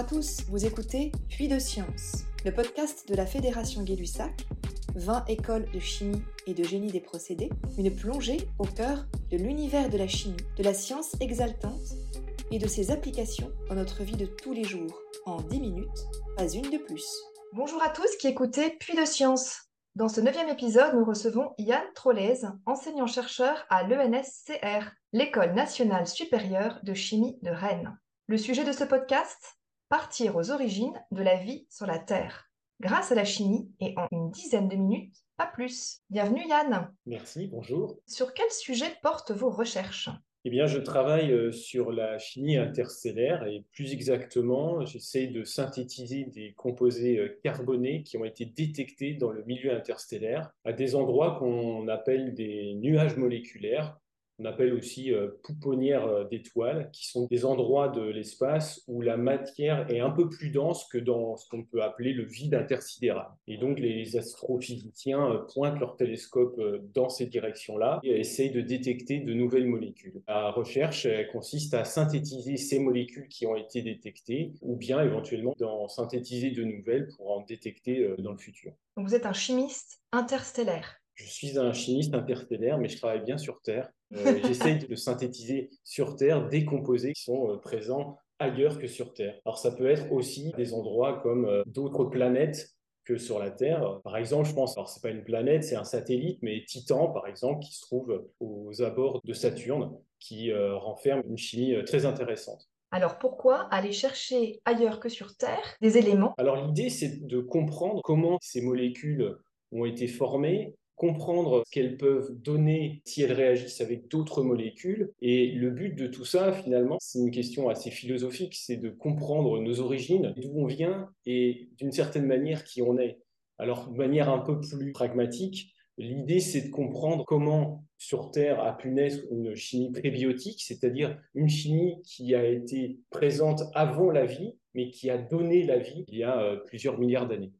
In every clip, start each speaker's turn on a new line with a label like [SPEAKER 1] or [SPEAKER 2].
[SPEAKER 1] à tous, vous écoutez Puits de Science, le podcast de la Fédération Gay-Lussac, 20 écoles de chimie et de génie des procédés, une plongée au cœur de l'univers de la chimie, de la science exaltante et de ses applications dans notre vie de tous les jours, en 10 minutes, pas une de plus. Bonjour à tous qui écoutez Puits de Science. Dans ce neuvième épisode, nous recevons Yann Trollez, enseignant-chercheur à l'ENSCR, l'École nationale supérieure de chimie de Rennes. Le sujet de ce podcast Partir aux origines de la vie sur la Terre, grâce à la chimie et en une dizaine de minutes, pas plus. Bienvenue Yann.
[SPEAKER 2] Merci, bonjour.
[SPEAKER 1] Sur quel sujet portent vos recherches?
[SPEAKER 2] Eh bien, je travaille euh, sur la chimie interstellaire et plus exactement, j'essaie de synthétiser des composés euh, carbonés qui ont été détectés dans le milieu interstellaire à des endroits qu'on appelle des nuages moléculaires on appelle aussi euh, pouponnières euh, d'étoiles, qui sont des endroits de l'espace où la matière est un peu plus dense que dans ce qu'on peut appeler le vide intersidéral. Et donc les astrophysiciens euh, pointent leur télescope dans ces directions-là et essayent de détecter de nouvelles molécules. La recherche consiste à synthétiser ces molécules qui ont été détectées ou bien éventuellement d'en synthétiser de nouvelles pour en détecter dans le futur.
[SPEAKER 1] Donc vous êtes un chimiste interstellaire.
[SPEAKER 2] Je suis un chimiste interstellaire, mais je travaille bien sur Terre. Euh, j'essaye de synthétiser sur Terre des composés qui sont euh, présents ailleurs que sur Terre. Alors ça peut être aussi des endroits comme euh, d'autres planètes que sur la Terre. Par exemple, je pense, alors c'est pas une planète, c'est un satellite, mais Titan, par exemple, qui se trouve aux abords de Saturne, qui renferme une chimie très intéressante.
[SPEAKER 1] Alors pourquoi aller chercher ailleurs que sur Terre des éléments?
[SPEAKER 2] Alors l'idée, c'est de comprendre comment ces molécules ont été formées, comprendre ce qu'elles peuvent donner si elles réagissent avec d'autres molécules. Et le but de tout ça, finalement, c'est une question assez philosophique, c'est de comprendre nos origines, d'où on vient et d'une certaine manière qui on est. Alors, de manière un peu plus pragmatique, L'idée, c'est de comprendre comment sur Terre a pu naître une chimie prébiotique, c'est-à-dire une chimie qui a été présente avant la vie, mais qui a donné la vie il y a euh, plusieurs milliards d'années.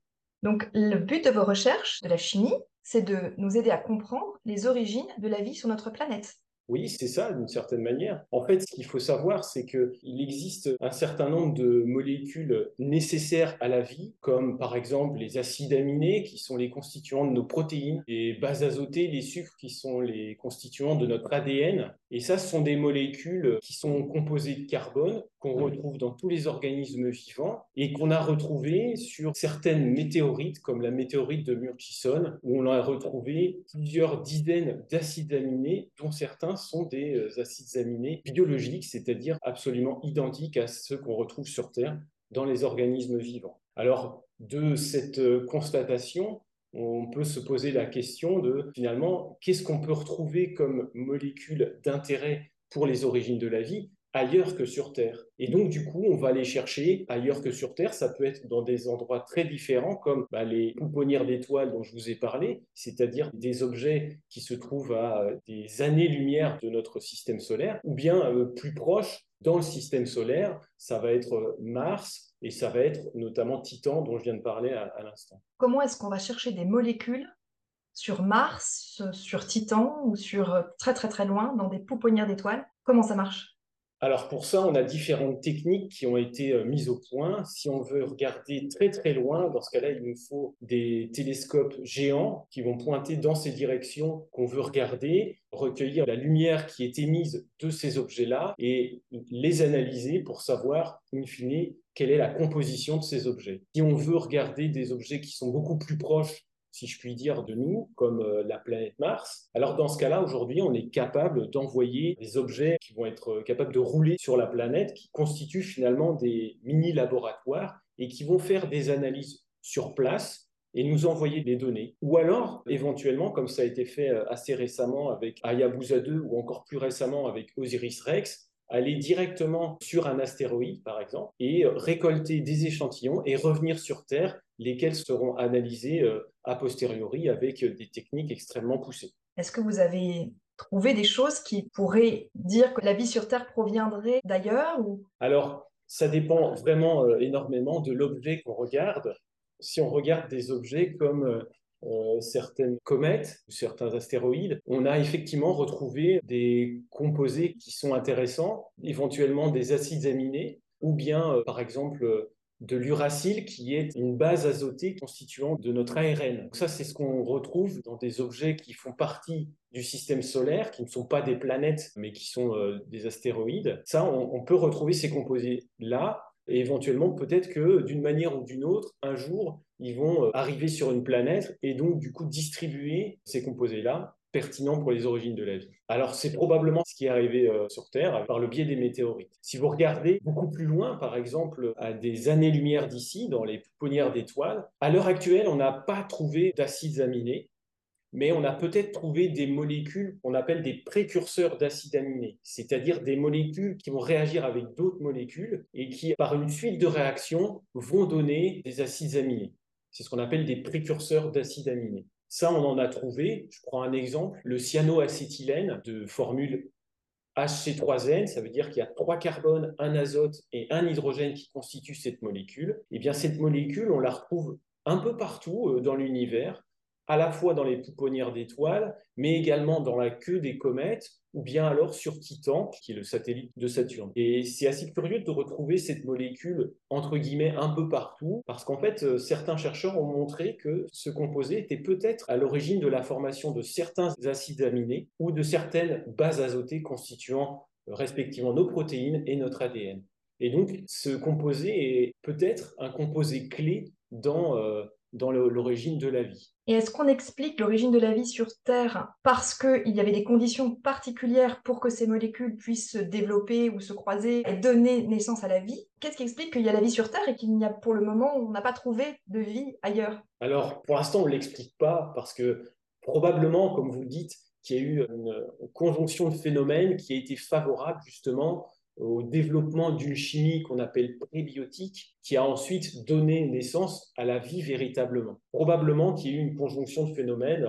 [SPEAKER 1] Donc, le but de vos recherches de la chimie, c'est de nous aider à comprendre les origines de la vie sur notre planète.
[SPEAKER 2] Oui, c'est ça, d'une certaine manière. En fait, ce qu'il faut savoir, c'est qu'il existe un certain nombre de molécules nécessaires à la vie, comme par exemple les acides aminés, qui sont les constituants de nos protéines, les bases azotées, les sucres, qui sont les constituants de notre ADN. Et ça, ce sont des molécules qui sont composées de carbone, qu'on retrouve dans tous les organismes vivants, et qu'on a retrouvé sur certaines météorites, comme la météorite de Murchison, où on a retrouvé plusieurs dizaines d'acides aminés, dont certains sont des euh, acides aminés biologiques, c'est-à-dire absolument identiques à ceux qu'on retrouve sur Terre dans les organismes vivants. Alors, de cette euh, constatation, on peut se poser la question de finalement, qu'est-ce qu'on peut retrouver comme molécule d'intérêt pour les origines de la vie ailleurs que sur Terre. Et donc, du coup, on va aller chercher ailleurs que sur Terre. Ça peut être dans des endroits très différents, comme bah, les pouponnières d'étoiles dont je vous ai parlé, c'est-à-dire des objets qui se trouvent à euh, des années-lumière de notre système solaire, ou bien euh, plus proches dans le système solaire, ça va être euh, Mars et ça va être notamment Titan dont je viens de parler à l'instant.
[SPEAKER 1] Comment est-ce qu'on va chercher des molécules sur Mars, sur Titan ou sur très très très loin dans des pouponnières d'étoiles? Comment ça marche?
[SPEAKER 2] Alors pour ça, on a différentes techniques qui ont été euh, mises au point. Si on veut regarder très très loin, dans ce cas-là, il nous faut des télescopes géants qui vont pointer dans ces directions qu'on veut regarder, recueillir la lumière qui est émise de ces objets-là et les analyser pour savoir, in fine, quelle est la composition de ces objets. Si on veut regarder des objets qui sont beaucoup plus proches si je puis dire, de nous, comme euh, la planète Mars. Alors dans ce cas-là, aujourd'hui, on est capable d'envoyer des objets qui vont être euh, capables de rouler sur la planète, qui constituent finalement des mini-laboratoires et qui vont faire des analyses sur place et nous envoyer des données. Ou alors, éventuellement, comme ça a été fait euh, assez récemment avec Hayabusa 2 ou encore plus récemment avec Osiris Rex, aller directement sur un astéroïde, par exemple, et récolter des échantillons et revenir sur Terre, lesquels seront analysés euh, a posteriori avec des techniques extrêmement poussées.
[SPEAKER 1] Est-ce que vous avez trouvé des choses qui pourraient dire que la vie sur Terre proviendrait d'ailleurs ou...
[SPEAKER 2] Alors, ça dépend vraiment euh, énormément de l'objet qu'on regarde. Si on regarde des objets comme euh, euh, certaines comètes certains astéroïdes, on a effectivement retrouvé des composés qui sont intéressants, éventuellement des acides aminés. ou bien, euh, par exemple, de l'uracile, qui est une base azotée constituant de notre ARN. ça, c'est ce qu'on retrouve dans des objets qui font partie du système solaire, qui ne sont pas des planètes, mais qui sont des astéroïdes. Ça, on peut retrouver ces composés-là et éventuellement, peut-être que d'une manière ou d'une autre, un jour, ils vont euh, arriver sur une planète et donc, du coup, distribuer ces composés-là pertinents pour les origines de la vie. Alors c'est probablement ce qui est arrivé euh, sur Terre par le biais des météorites. Si vous regardez beaucoup plus loin, par exemple à des années-lumière d'ici, dans les pouponnières d'étoiles, à l'heure actuelle, on n'a pas trouvé d'acides aminés mais on a peut-être trouvé des molécules qu'on appelle des précurseurs d'acides aminés, c'est-à-dire des molécules qui vont réagir avec d'autres molécules et qui, par une suite de réactions, vont donner des acides aminés. C'est ce qu'on appelle des précurseurs d'acides aminés. Ça, on en a trouvé. Je prends un exemple, le cyanoacétylène de formule HC3N, ça veut dire qu'il y a trois carbones, un azote et un hydrogène qui constituent cette molécule. Et eh bien cette molécule, on la retrouve un peu partout euh, dans l'univers à la fois dans les pouponnières d'étoiles, mais également dans la queue des comètes, ou bien alors sur Titan, qui est le satellite de Saturne. Et c'est assez curieux de retrouver cette molécule, entre guillemets, un peu partout, parce qu'en fait, euh, certains chercheurs ont montré que ce composé était peut-être à l'origine de la formation de certains acides aminés ou de certaines bases azotées constituant euh, respectivement nos protéines et notre ADN. Et donc, ce composé est peut-être un composé clé dans euh, dans l'origine de la vie.
[SPEAKER 1] Et est-ce qu'on explique l'origine de la vie sur Terre parce qu'il y avait des conditions particulières pour que ces molécules puissent se développer ou se croiser et donner naissance à la vie? Qu'est-ce qui explique qu'il y a la vie sur Terre et qu'il n'y a pour le moment, on n'a pas trouvé de vie ailleurs?
[SPEAKER 2] Alors, pour l'instant, on ne l'explique pas parce que probablement, comme vous le dites, qu'il y a eu une conjonction de phénomènes qui a été favorable justement au développement d'une chimie qu'on appelle prébiotique, qui a ensuite donné naissance à la vie véritablement. Probablement qu'il y a eu une conjonction de phénomènes.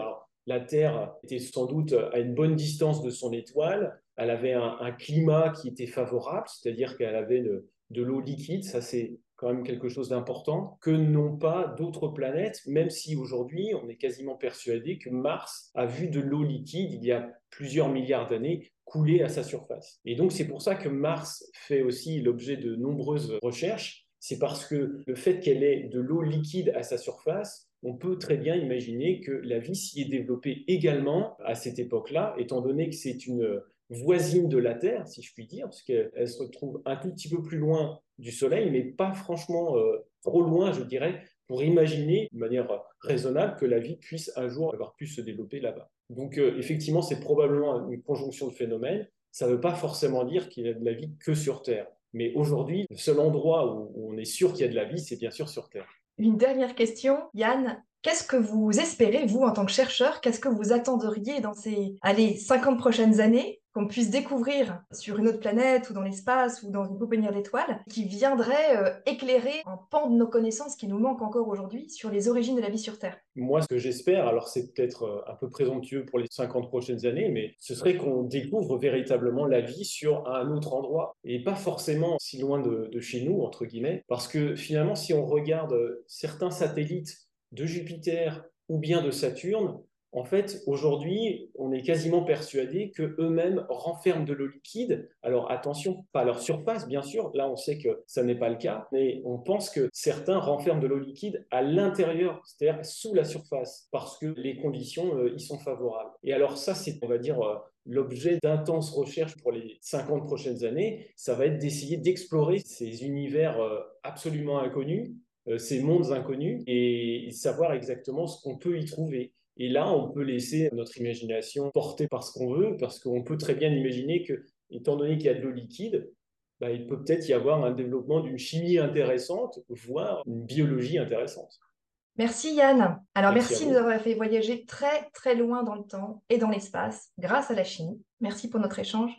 [SPEAKER 2] la Terre était sans doute à une bonne distance de son étoile, elle avait un, climat qui était favorable, c'est-à-dire qu'elle avait de l'eau liquide, ça c'est quand même quelque chose d'important, que n'ont pas d'autres planètes, même si aujourd'hui on est quasiment persuadé que Mars a vu de l'eau liquide il y a plusieurs milliards d'années couler à sa surface. Et donc c'est pour ça que Mars fait aussi l'objet de nombreuses recherches, c'est parce que le fait qu'elle ait de l'eau liquide à sa surface, on peut très bien imaginer que la vie s'y est développée également à cette époque-là, étant donné que c'est une voisine de la Terre, si je puis dire, parce qu'elle se retrouve un tout petit peu plus loin du Soleil, mais pas franchement euh, trop loin, je dirais, pour imaginer de manière raisonnable que la vie puisse un jour avoir pu se développer là-bas. Donc euh, effectivement, c'est probablement une conjonction de phénomènes. Ça ne veut pas forcément dire qu'il y a de la vie que sur Terre. Mais aujourd'hui, le seul endroit où on est sûr qu'il y a de la vie, c'est bien sûr sur Terre.
[SPEAKER 1] Une dernière question, Yann. Qu'est-ce que vous espérez, vous, en tant que chercheur Qu'est-ce que vous attendriez dans ces allez, 50 prochaines années? Qu'on puisse découvrir sur une autre planète ou dans l'espace ou dans une pouponnière d'étoiles qui viendrait euh, éclairer un pan de nos connaissances qui nous manque encore aujourd'hui sur les origines de la vie sur Terre.
[SPEAKER 2] Moi, ce que j'espère, alors c'est peut-être euh, un peu présomptueux pour les 50 prochaines années, mais ce serait qu'on découvre véritablement la vie sur un autre endroit et pas forcément si loin de, chez nous, entre guillemets, parce que finalement, si on regarde euh, certains satellites de Jupiter ou bien de Saturne, en fait, aujourd'hui, on est quasiment persuadé qu'eux-mêmes renferment de l'eau liquide. Alors attention, pas à leur surface, bien sûr, là on sait que ça n'est pas le cas, mais on pense que certains renferment de l'eau liquide à l'intérieur, c'est-à-dire sous la surface, parce que les conditions euh, y sont favorables. Et alors ça, c'est, on va dire, euh, l'objet d'intenses recherches pour les 50 prochaines années, ça va être d'essayer d'explorer ces univers euh, absolument inconnus ces mondes inconnus et savoir exactement ce qu'on peut y trouver. Et là, on peut laisser notre imagination porter par ce qu'on veut, parce qu'on peut très bien imaginer que, étant donné qu'il y a de l'eau liquide, bah, il peut peut-être y avoir un développement d'une chimie intéressante, voire une biologie intéressante.
[SPEAKER 1] Merci Yann. Alors merci, de nous avoir fait voyager très très loin dans le temps et dans l'espace grâce à la chimie. Merci pour notre échange.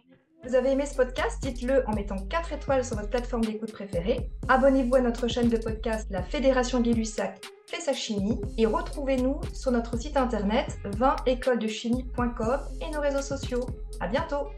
[SPEAKER 1] Vous avez aimé ce podcast Dites-le en mettant 4 étoiles sur votre plateforme d'écoute préférée. Abonnez-vous à notre chaîne de podcast La Fédération Gay-Lussac fait sa chimie et retrouvez-nous sur notre site internet 20écoledechimie.com et nos réseaux sociaux. À bientôt